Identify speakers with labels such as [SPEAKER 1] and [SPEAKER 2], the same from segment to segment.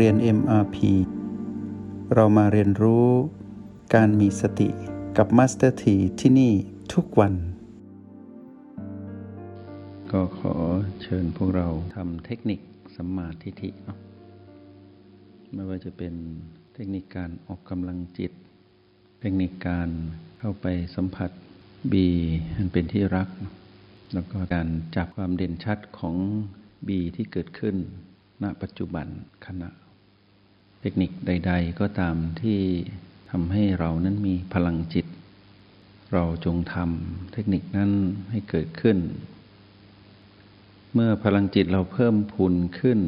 [SPEAKER 1] เรียน MRP เรามาเรียนรู้การมีสติกับ Master T ที่ที่นี่ทุกวัน ก็ขอเชิญพวกเราทำเทคนิคสัมมาทิฏฐิเนาะไม่ว่าจะเป็นเทคนิคการออกกำลังจิต เทคนิคการเข้าไปสัมผัสบีอันเป็นที่รัก แล้วก็การจับความเด่นชัดของบีที่เกิดขึ้นณปัจจุบันขณะ ทคนิคใด ๆ ก็ตามที่ทำให้เรานั้นมีพลังจิต เราจงทำเทคนิคนั้นให้เกิดขึ้น เมื่อพลังจิตเราเพิ่มพูนขึ้น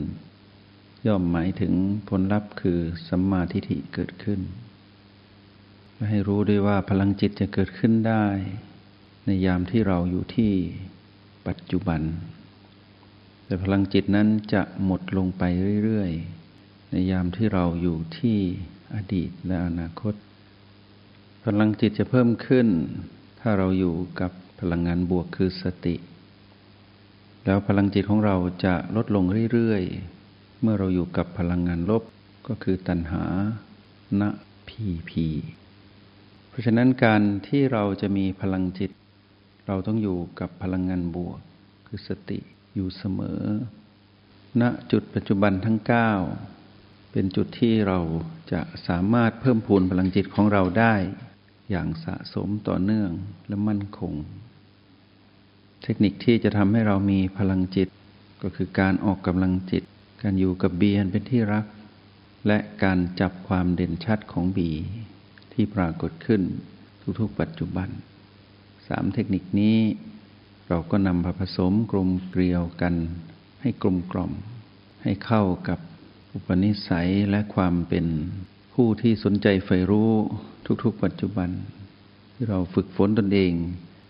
[SPEAKER 1] ย่อมหมายถึงผลลัพธ์คือสัมมาทิฏฐิเกิดขึ้นและให้รู้ด้วยว่าพลังจิตจะเกิดขึ้นได้ ในยามที่เราอยู่ที่ปัจจุบัน แต่พลังจิตนั้นจะหมดลงไปเรื่อย ๆ ในยามที่เราอยู่ที่อดีตและอนาคต พลังจิตจะเพิ่มขึ้น ถ้าเราอยู่กับพลังงานบวกคือสติ แล้วพลังจิตของเราจะลดลงเรื่อยๆ เมื่อเราอยู่กับพลังงานลบก็คือตัณหาณพีพีเพราะฉะนั้นการที่เราจะมีพลังจิต เราต้องอยู่กับพลังงานบวก คือสติอยู่เสมอ ณจุดปัจจุบันทั้ง 9 เป็นจุดที่เราจะสามารถเพิ่มพูนพลังจิตของเราได้ อย่างสะสมต่อเนื่องและมั่นคง เทคนิคที่จะทำให้เรามีพลังจิต ก็คือการออกกำลังจิต การอยู่กับเบียนเป็นที่รัก และการจับความเด่นชัดของบี ที่ปรากฏขึ้นทุกๆ ปัจจุบันสามเทคนิคนี้เราก็นำมาผสมกลมเกลียวกัน ให้กลมกล่อม ให้เข้ากับ อุปนิสัยและความเป็นผู้ที่สนใจใฝ่รู้ทุกๆ ปัจจุบัน ที่เราฝึกฝนตนเอง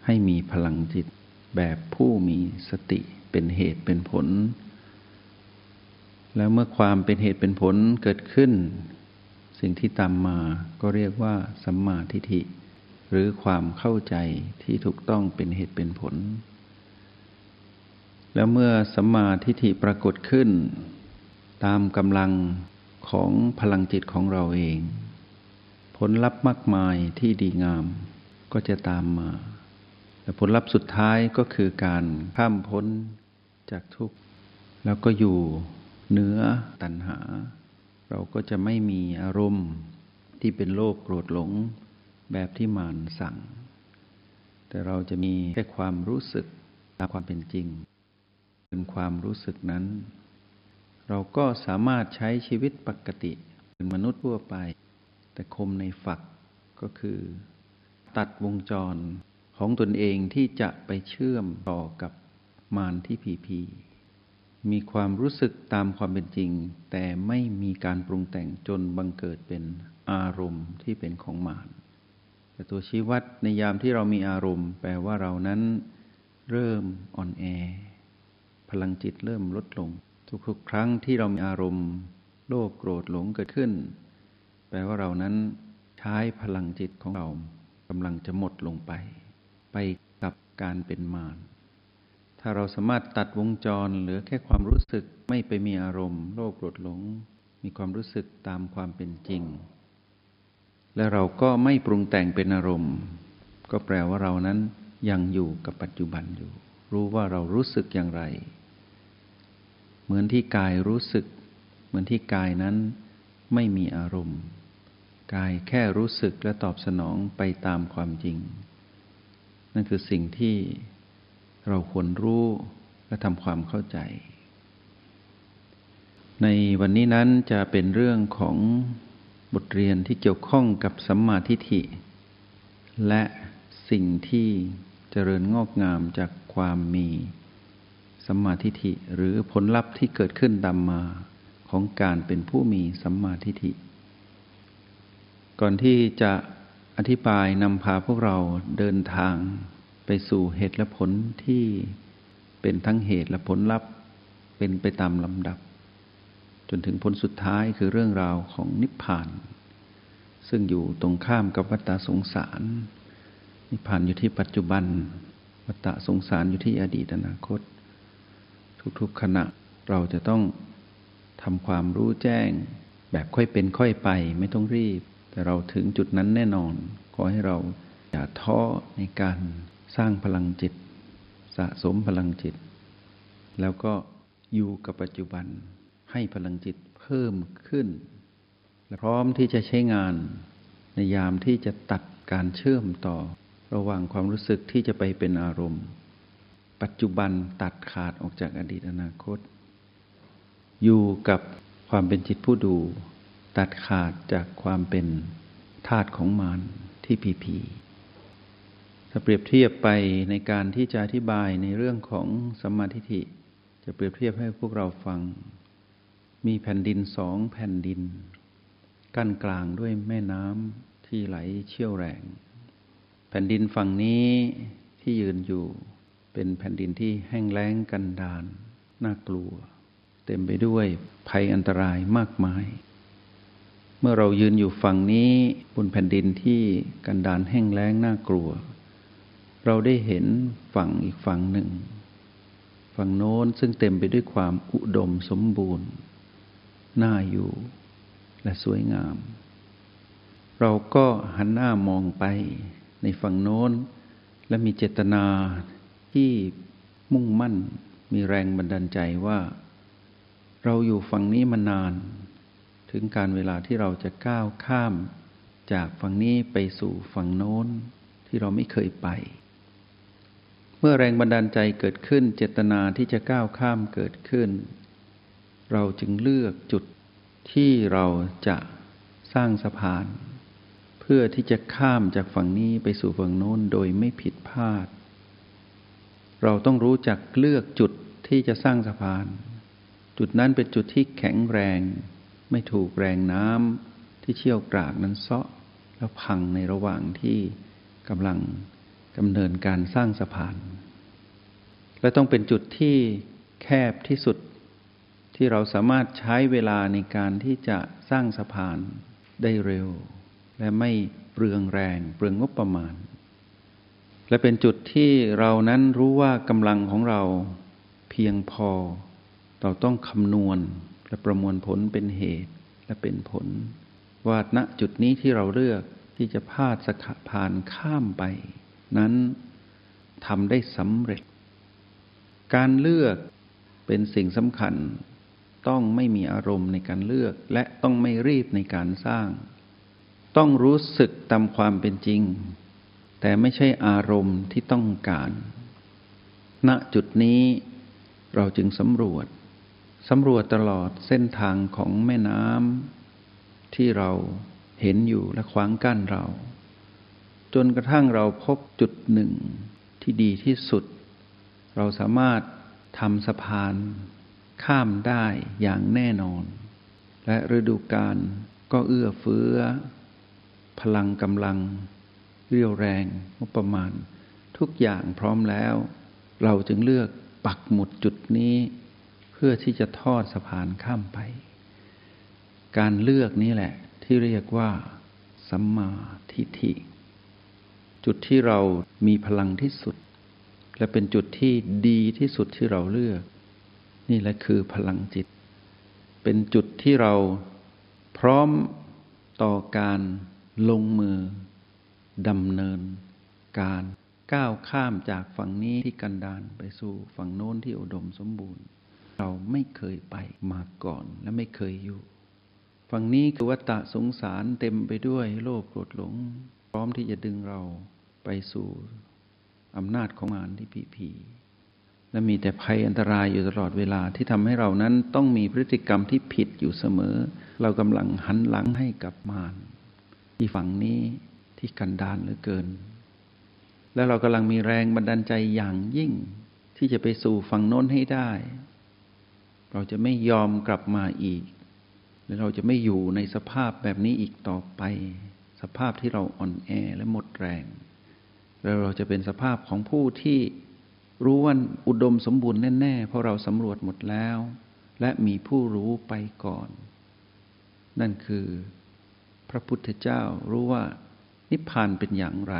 [SPEAKER 1] ให้มีพลังจิตแบบผู้มีสติเป็นเหตุเป็นผล แล้วเมื่อความเป็นเหตุเป็นผลเกิดขึ้น สิ่งที่ตามมาก็เรียกว่าสัมมาทิฏฐิ หรือความเข้าใจที่ถูกต้องเป็นเหตุเป็นผล แล้วเมื่อสัมมาทิฏฐิปรากฏขึ้น ตามกำลังของพลังจิตของเราเอง ผลลัพธ์มากมายที่ดีงามก็จะตามมาแต่ผลลัพธ์สุดท้ายก็คือการข้ามพ้นจากทุกข์แล้วก็อยู่เหนือตัณหา เราก็จะไม่มีอารมณ์ที่เป็นโลภโกรธหลงแบบที่มารสั่ง แต่เราจะมีแค่ความรู้สึกตามความเป็นจริงเป็นความรู้สึกนั้น เราก็สามารถใช้ชีวิตปกติเป็นมนุษย์ทั่วไป แต่คมในฝักก็คือ ตัดวงจรของตนเองที่จะไปเชื่อมต่อกับมารที่ผีผีมีความรู้สึกตามความเป็นจริง แต่ไม่มีการปรุงแต่งจนบังเกิดเป็นอารมณ์ที่เป็นของมารแต่ตัวชี้วัดในยามที่เรามีอารมณ์ แปลว่าเรานั้นเริ่มอ่อนแอ พลังจิตเริ่มลดลง ทุกๆครั้งที่เรามีอารมณ์ โลภโกรธหลงเกิดขึ้น แปลว่าเรานั้นใช้พลังจิตของเรากำลังจะหมดลงไป ไปกับการเป็นมารถ้าเราสามารถตัดวงจรเหลือแค่ความรู้สึกไม่ไปมีอารมณ์ โลภโกรธหลง มีความรู้สึกตามความเป็นจริง และเราก็ไม่ปรุงแต่งเป็นอารมณ์ ก็แปลว่าเรานั้นยังอยู่กับปัจจุบันอยู่ รู้ว่าเรารู้สึกอย่างไร เหมือนที่กายรู้สึก เหมือนที่กายนั้นไม่มีอารมณ์ กายแค่รู้สึกและตอบสนองไปตามความจริง นั่นคือสิ่งที่เราควรรู้และทำความเข้าใจ ในวันนี้นั้นจะเป็นเรื่องของบทเรียนที่เกี่ยวข้องกับสัมมาทิฏฐิ และสิ่งที่เจริญงอกงามจากความมี สัมมาทิฏฐิหรือผลลัพธ์ที่เกิดขึ้นตามมาของการเป็นผู้มีสัมมาทิฏฐิ ก่อนที่จะอธิบายนำพาพวกเราเดินทางไปสู่เหตุและผลที่เป็นทั้งเหตุและผลลัพธ์เป็นไปตามลำดับ จนถึงผลสุดท้ายคือเรื่องราวของนิพพาน ซึ่งอยู่ตรงข้ามกับวัฏสงสาร นิพพานอยู่ที่ปัจจุบัน วัฏสงสารอยู่ที่อดีตอนาคต ทุกๆขณะ เราจะต้องทำความรู้แจ้ง แบบค่อยเป็นค่อยไปไม่ต้องรีบ แต่เราถึงจุดนั้นแน่นอน ขอให้เราอย่าท้อในการสร้างพลังจิต สะสมพลังจิต แล้วก็อยู่กับปัจจุบันให้พลังจิตเพิ่มขึ้นและพร้อมที่จะใช้งาน ในยามที่จะตัดการเชื่อมต่อ ระหว่างความรู้สึกที่จะไปเป็นอารมณ์ ปัจจุบันตัดขาดออกจากอดีตอนาคต อยู่กับความเป็นจิตผู้ดู ตัดขาดจากความเป็นธาตุของมารที่พีพีถ้าเปรียบเทียบไปในการที่จะอธิบายในเรื่องของสัมมาทิฏฐิ จะเปรียบเทียบให้พวกเราฟัง มีแผ่นดินสองแผ่นดิน กั้นกลางด้วยแม่น้ำที่ไหลเชี่ยวแรง แผ่นดินฝั่งนี้ที่ยืนอยู่ เป็นแผ่นดินที่แห้งแล้งกันดานน่ากลัว เต็มไปด้วยภัยอันตรายมากมาย เมื่อเรายืนอยู่ฝั่งนี้บนแผ่นดินที่กันดานแห้งแล้งน่ากลัว เราได้เห็นฝั่งอีกฝั่งหนึ่ง ฝั่งโน้นซึ่งเต็มไปด้วยความอุดมสมบูรณ์ น่าอยู่และสวยงาม เราก็หันหน้ามองไปในฝั่งโน้นและมีเจตนา ที่มุ่งมั่นมีแรงบันดาลใจว่า เราอยู่ฝั่งนี้มานาน ถึงการเวลาที่เราจะก้าวข้ามจากฝั่งนี้ไปสู่ฝั่งโน้นที่เราไม่เคยไป เมื่อแรงบันดาลใจเกิดขึ้นเจตนาที่จะก้าวข้ามเกิดขึ้น เราจึงเลือกจุดที่เราจะสร้างสะพาน เพื่อที่จะข้ามจากฝั่งนี้ไปสู่ฝั่งโน้นโดยไม่ผิดพลาด เราต้องรู้จักเลือกจุดที่จะสร้างสะพาน จุดนั้นเป็นจุดที่แข็งแรง ไม่ถูกแรงน้ำที่เชี่ยวกรากนั้นเซาะแล้วพังในระหว่างที่กำลังดำเนินการสร้างสะพาน และต้องเป็นจุดที่แคบที่สุดที่เราสามารถใช้เวลาในการที่จะสร้างสะพานได้เร็ว และไม่เปลืองแรงเปลืองงบประมาณ และเป็นจุดที่เรานั้นรู้ว่ากำลังของเราเพียงพอ เราต้องคำนวณและประมวลผลเป็นเหตุและเป็นผล ว่าณจุดนี้ที่เราเลือกที่จะพาดสะพานข้ามไป นั้นทำได้สำเร็จ การเลือกเป็นสิ่งสำคัญ ต้องไม่มีอารมณ์ในการเลือกและต้องไม่รีบในการสร้าง ต้องรู้สึกตามความเป็นจริง แต่ไม่ใช่อารมณ์ที่ต้องการ ณจุดนี้เราจึงสำรวจสำรวจตลอดเส้นทางของแม่น้ำที่เราเห็นอยู่และขวางกั้นเรา จนกระทั่งเราพบจุดหนึ่งที่ดีที่สุด เราสามารถทำสะพาน ข้ามได้อย่างแน่นอน และฤดูกาลก็เอื้อเฟื้อ พลังกำลัง เรี่ยวแรงงบประมาณ ทุกอย่างพร้อมแล้ว เราจึงเลือกปักหมุดจุดนี้ เพื่อที่จะทอดสะพานข้ามไป การเลือกนี้แหละ ที่เรียกว่าสัมมาทิฏฐิจุดที่เรามีพลังที่สุด และเป็นจุดที่ดีที่สุดที่เราเลือก นี่แหละคือพลังจิต เป็นจุดที่เราพร้อมต่อการลงมือ ดำเนินการก้าวข้ามจากฝั่งนี้ที่กันดานไปสู่ฝั่งโน้นที่อุดมสมบูรณ์ เราไม่เคยไปมาก่อนและไม่เคยอยู่ ฝั่งนี้คือวัฏสงสารเต็มไปด้วยโลภโกรธหลง พร้อมที่จะดึงเราไปสู่อำนาจของมารที่ผีผีและมีแต่ภัยอันตรายอยู่ตลอดเวลาที่ทำให้เรานั้นต้องมีพฤติกรรมที่ผิดอยู่เสมอ เรากำลังหันหลังให้กับมารที่ฝั่งนี้ ที่กันดานเหลือเกิน แล้วเรากำลังมีแรงบันดาลใจอย่างยิ่ง ที่จะไปสู่ฝั่งโน้นให้ได้ เราจะไม่ยอมกลับมาอีก และเราจะไม่อยู่ในสภาพแบบนี้อีกต่อไป สภาพที่เราอ่อนแอและหมดแรง แล้วเราจะเป็นสภาพของผู้ที่รู้ว่าอุดมสมบูรณ์แน่ๆ เพราะเราสำรวจหมดแล้ว และมีผู้รู้ไปก่อน นั่นคือ พระพุทธเจ้ารู้ว่า นิพพานเป็นอย่างไร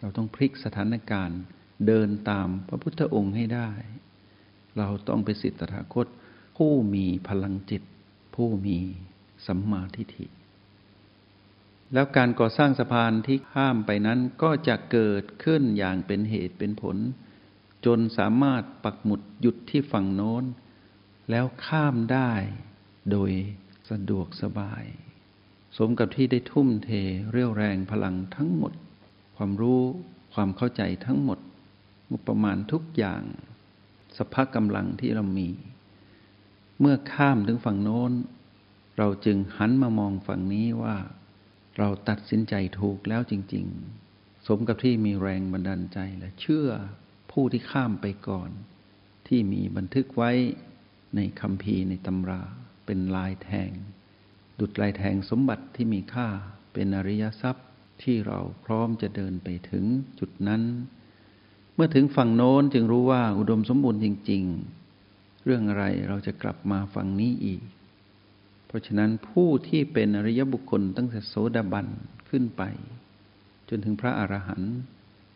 [SPEAKER 1] เราต้องพลิกสถานการณ์เดินตามพระพุทธองค์ให้ได้ เราต้องไปสิทธถาคต ผู้มีพลังจิต ผู้มีสัมมาทิฏฐิ แล้วการก่อสร้างสะพานที่ข้ามไปนั้นก็จะเกิดขึ้นอย่างเป็นเหตุเป็นผล จนสามารถปักหมุดหยุดที่ฝั่งโน้น แล้วข้ามได้โดยสะดวกสบาย สมกับที่ได้ทุ่มเทเรี่ยวแรงพลังทั้งหมด ความรู้ความเข้าใจทั้งหมดงบประมาณทุกอย่างสภาพกำลังที่เรามี เมื่อข้ามถึงฝั่งโน้น เราจึงหันมามองฝั่งนี้ว่า เราตัดสินใจถูกแล้วจริง ๆ สมกับที่มีแรงบันดาลใจและเชื่อผู้ที่ข้ามไปก่อน ที่มีบันทึกไว้ในคำพีในตำราเป็นลายแทง ดุดลายแทงสมบัติที่มีค่าเป็นอริยทรัพย์ที่เราพร้อมจะเดินไปถึงจุดนั้น เมื่อถึงฝั่งโน้นจึงรู้ว่าอุดมสมบูรณ์จริง ๆ เรื่องอะไรเราจะกลับมาฝั่งนี้อีก เพราะฉะนั้นผู้ที่เป็นอริยบุคคลตั้งแต่โสดาบันขึ้นไป จนถึงพระอรหันต์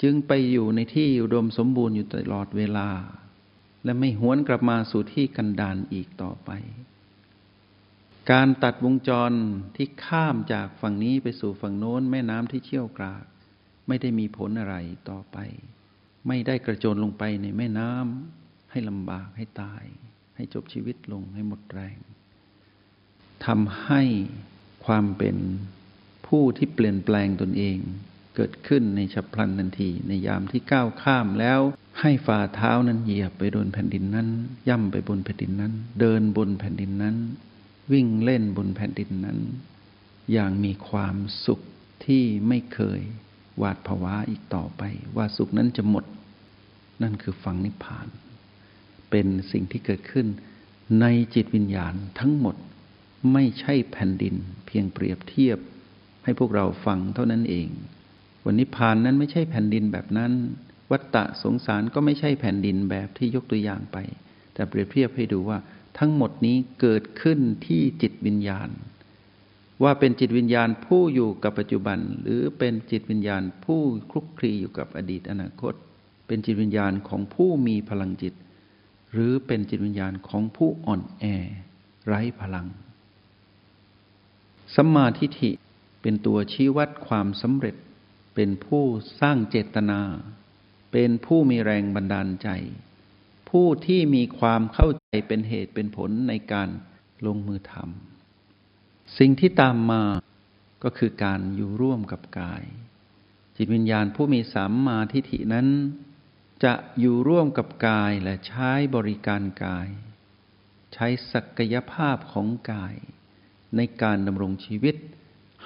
[SPEAKER 1] จึงไปอยู่ในที่อุดมสมบูรณ์อยู่ตลอดเวลา และไม่หวนกลับมาสู่ที่กันดานอีกต่อไป การตัดวงจรที่ข้ามจากฝั่งนี้ไปสู่ฝั่งโน้น แม่น้ำที่เชี่ยวกราก ไม่ได้มีผลอะไรต่อไป ไม่ได้กระโจนลงไปในแม่น้ำให้ลำบากให้ตาย ให้จบชีวิตลงให้หมดแรงทำให้ความเป็นผู้ที่เปลี่ยนแปลงตนเอง เกิดขึ้นในฉับพลันทันที ในยามที่ก้าวข้ามแล้ว ให้ฝ่าเท้านั้นเหยียบไปบนแผ่นดินนั้น ย่ำไปบนแผ่นดินนั้น เดินบนแผ่นดินนั้น วิ่งเล่นบนแผ่นดินนั้น อย่างมีความสุขที่ไม่เคยหวาดผวาอีกต่อไป ว่าสุขนั้นจะหมด นั่นคือฝังนิพพาน เป็นสิ่งที่เกิดขึ้นในจิตวิญญาณทั้งหมดไม่ใช่แผ่นดินเพียงเปรียบเทียบ ให้พวกเราฟังเท่านั้นเอง วันนิพพานนั้นไม่ใช่แผ่นดินแบบนั้น วัตตะสงสารก็ไม่ใช่แผ่นดินแบบที่ยกตัวอย่างไป แต่เปรียบเทียบให้ดูว่า ทั้งหมดนี้เกิดขึ้นที่จิตวิญญาณ ว่าเป็นจิตวิญญาณผู้อยู่กับปัจจุบัน หรือเป็นจิตวิญญาณผู้คลุกคลีอยู่กับอดีตอนาคต เป็นจิตวิญญาณของผู้มีพลังจิต หรือเป็นจิตวิญญาณของผู้อ่อนแอ ไร้พลังสัมมาทิฏฐิเป็นตัวชี้วัดความสำเร็จ เป็นผู้สร้างเจตนา เป็นผู้มีแรงบันดาลใจ ผู้ที่มีความเข้าใจเป็นเหตุเป็นผลในการลงมือทำสิ่งที่ตามมาก็คือการอยู่ร่วมกับกาย จิตวิญญาณผู้มีสัมมาทิฏฐินั้น จะอยู่ร่วมกับกายและใช้บริการกาย ใช้ศักยภาพของกาย ในการดำรงชีวิต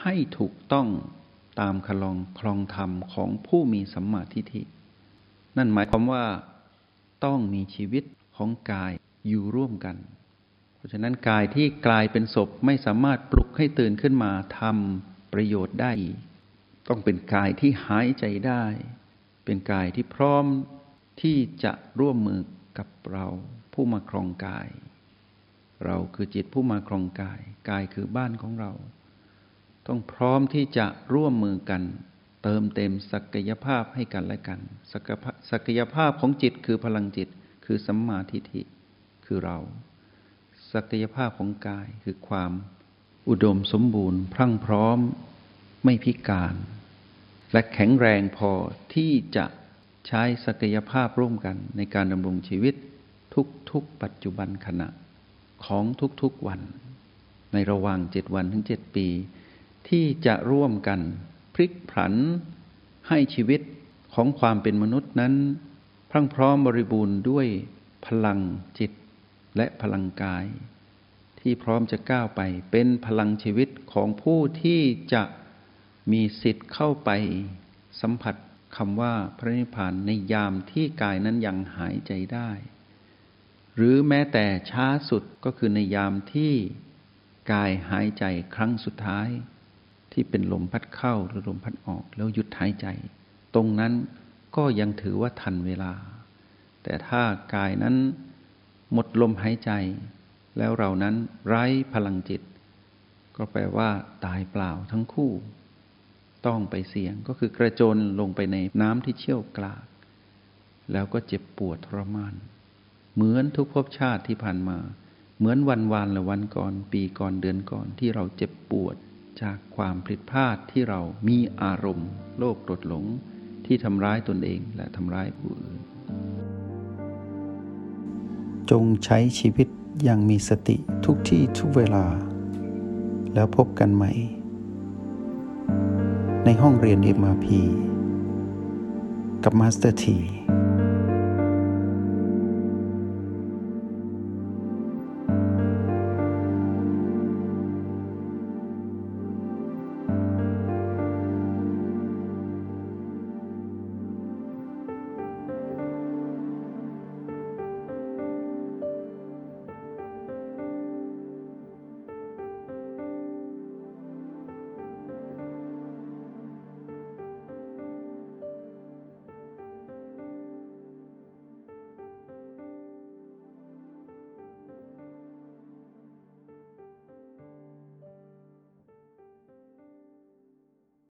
[SPEAKER 1] ให้ถูกต้องตามคลองคลองธรรมของผู้มีสัมมาทิฏฐิ นั่นหมายความว่า ต้องมีชีวิตของกายอยู่ร่วมกัน เพราะฉะนั้นกายที่กลายเป็นศพไม่สามารถปลุกให้ตื่นขึ้นมาทำประโยชน์ได้ต้องเป็นกายที่หายใจได้ เป็นกายที่พร้อมที่จะร่วมมือกับเราผู้มาครองกาย เราคือจิตผู้มาครองกาย กายคือบ้านของเรา ต้องพร้อมที่จะร่วมมือกัน เติมเต็มศักยภาพให้กันและกัน ศักยภ ศักยภาพของจิตคือพลังจิต คือสัมมาทิฏฐิคือเรา ศักยภาพของกายคือความอุดมสมบูรณ์ พรั่งพร้อมไม่พิการ และแข็งแรงพอที่จะใช้ศักยภาพร่วมกันในการดำรงชีวิตทุกๆปัจจุบันขณะของทุกๆวัน ในระหว่างเจ็ดวันถึงเจ็ดปี ที่จะร่วมกันพลิกผันให้ชีวิต ของความเป็นมนุษย์นั้น พรั่งพร้อมบริบูรณ์ด้วยพลังจิตและพลังกาย ที่พร้อมจะก้าวไปเป็นพลังชีวิตของผู้ที่จะมีสิทธิ์เข้าไปสัมผัสคำว่าพระนิพพานในยามที่กายนั้นยังหายใจได้ หรือแม้แต่ช้าสุดก็คือในยามที่กายหายใจครั้งสุดท้าย ที่เป็นลมพัดเข้าหรือลมพัดออกแล้วหยุดหายใจ ตรงนั้นก็ยังถือว่าทันเวลา แต่ถ้ากายนั้นหมดลมหายใจ แล้วเรานั้นไร้พลังจิต ก็แปลว่าตายเปล่าทั้งคู่ ต้องไปเสี่ยงก็คือกระโจนลงไปในน้ำที่เชี่ยวกลากแล้วก็เจ็บปวดทรมาน เหมือนทุกภพชาติที่ผ่านมา เหมือนวันวานละวันก่อนปีก่อนเดือนก่อนที่เราเจ็บปวดจากความผิดพลาดที่เรามีอารมณ์ โลภโกรธหลง ที่ทำร้ายตนเองและทำร้ายผู้อื่น
[SPEAKER 2] จงใช้ชีวิตอย่างมีสติทุกที่ทุกเวลา แล้วพบกันใหม่ ในห้องเรียน MRP กับมาสเตอร์ที